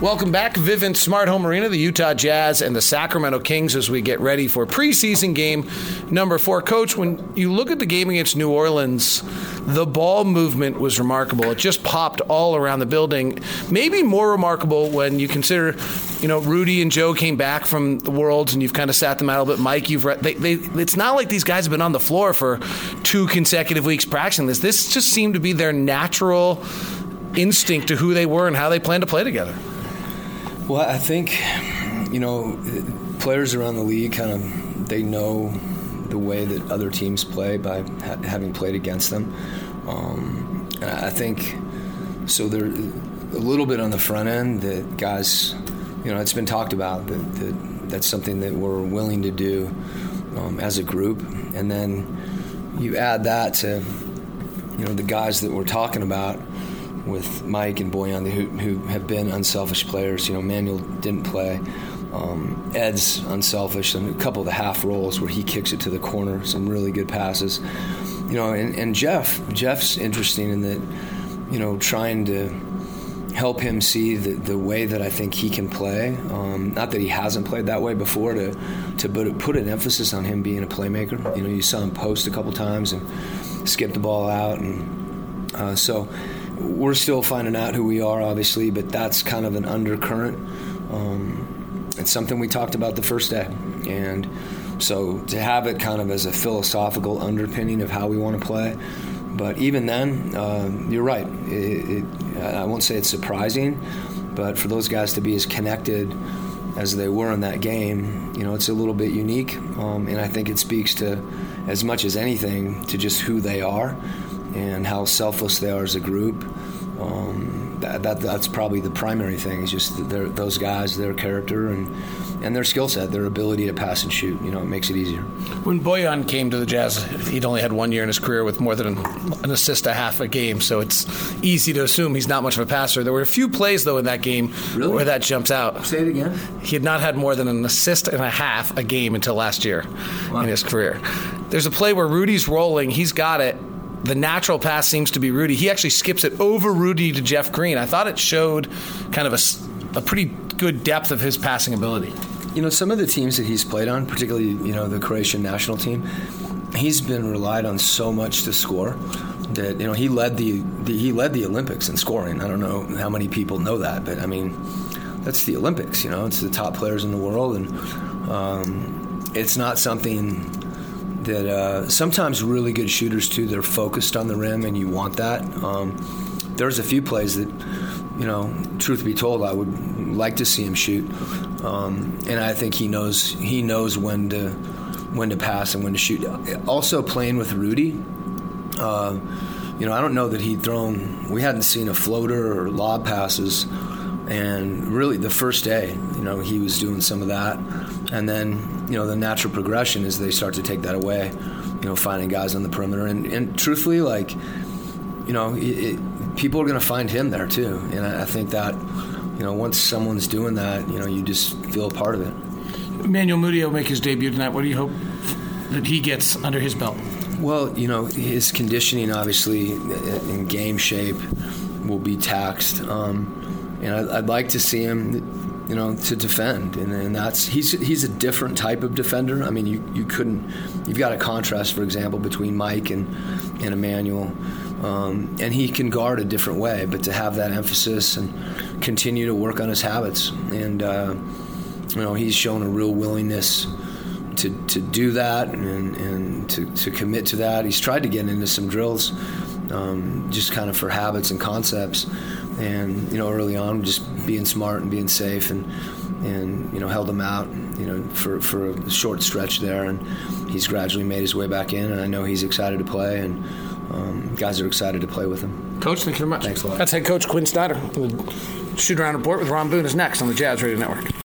Welcome back, Vivint Smart Home Arena, the Utah Jazz and the Sacramento Kings as we get ready for preseason game number four. Coach, when you look at the game against New Orleans, the ball movement was remarkable. It just popped all around the building. Maybe more remarkable when you consider, you know, Rudy and Joe came back from the Worlds and you've kind of sat them out a little bit. Mike, you've re- they, they, it's not like these guys have been on the floor for two consecutive weeks practicing this. This just seemed to be their natural instinct to who they were and how they plan to play together. Well, I think you know players around the league kind of they know the way that other teams play by ha- having played against them. Um, and I think so. They're a little bit on the front end that guys, you know, it's been talked about that, that that's something that we're willing to do um, as a group, and then you add that to you know the guys that we're talking about with Mike and Bojan, who, who have been unselfish players. You know, Manuel didn't play. Um, Ed's unselfish, and a couple of the half rolls where he kicks it to the corner, some really good passes. You know, and, and Jeff, Jeff's interesting in that, you know, trying to help him see the, the way that I think he can play. Um, not that he hasn't played that way before, to to put, put an emphasis on him being a playmaker. You know, you saw him post a couple times and skip the ball out, and uh, so we're still finding out who we are, obviously, but that's kind of an undercurrent. Um, it's something we talked about the first day, and so to have it kind of as a philosophical underpinning of how we want to play. But even then, uh, you're right. It, it, I won't say it's surprising, but for those guys to be as connected as they were in that game, you know, it's a little bit unique, um, and I think it speaks to, as much as anything, to just who they are and how selfless they are as a group. Um, that, that, that's probably the primary thing is just their, those guys, their character, and and their skill set, their ability to pass and shoot. You know, it makes it easier. When Bojan came to the Jazz, he'd only had one year in his career with more than an assist a half a game, so it's easy to assume he's not much of a passer. There were a few plays though in that game Really? where that jumps out. Say it again. He had not had more than an assist and a half a game until last year in his career. There's a play where Rudy's rolling, he's got it. The natural pass seems to be Rudy. He actually skips it over Rudy to Jeff Green. I thought it showed kind of a pretty good depth of his passing ability. You know, some of the teams that he's played on, particularly you know the Croatian national team, he's been relied on so much to score that you know he led the, the he led the Olympics in scoring. I don't know how many people know that, but I mean that's the Olympics. You know, it's the top players in the world, and um, it's not something that uh, sometimes really good shooters too. They're focused on the rim, and you want that. Um, there's a few plays that, you know, truth be told, I would like to see him shoot, um, and I think he knows he knows when to when to pass and when to shoot. Also, playing with Rudy. Uh, you know, I don't know that he'd thrown. We hadn't seen a floater or lob passes, and really the first day, you know, he was doing some of that, and then you know the natural progression is they start to take that away. You know, finding guys on the perimeter, and, and truthfully, like, you know, it, it, people are going to find him there too, and I, I think that, you know, once someone's doing that, you know, you just feel a part of it. Emmanuel Mudiay will make his debut tonight. What do you hope that he gets under his belt? Well, you know, his conditioning obviously in game shape will be taxed, um, and I'd, I'd like to see him, you know, to defend, and, and that's he's he's a different type of defender. I mean, you, you couldn't, you've got a contrast, for example, between Mike and and Emmanuel, um, and he can guard a different way, but to have that emphasis and continue to work on his habits, and uh, you know, he's shown a real willingness to, to do that and, and to, to commit to that. He's tried to get into some drills um, just kind of for habits and concepts. and you know early on just being smart and being safe and and you know held him out you know for for a short stretch there and he's gradually made his way back in and I know he's excited to play and um, guys are excited to play with him. Coach, thank you very much. Thanks a lot. That's head coach Quin Snyder. The shoot around report with Ron Boone is next on the Jazz Radio Network.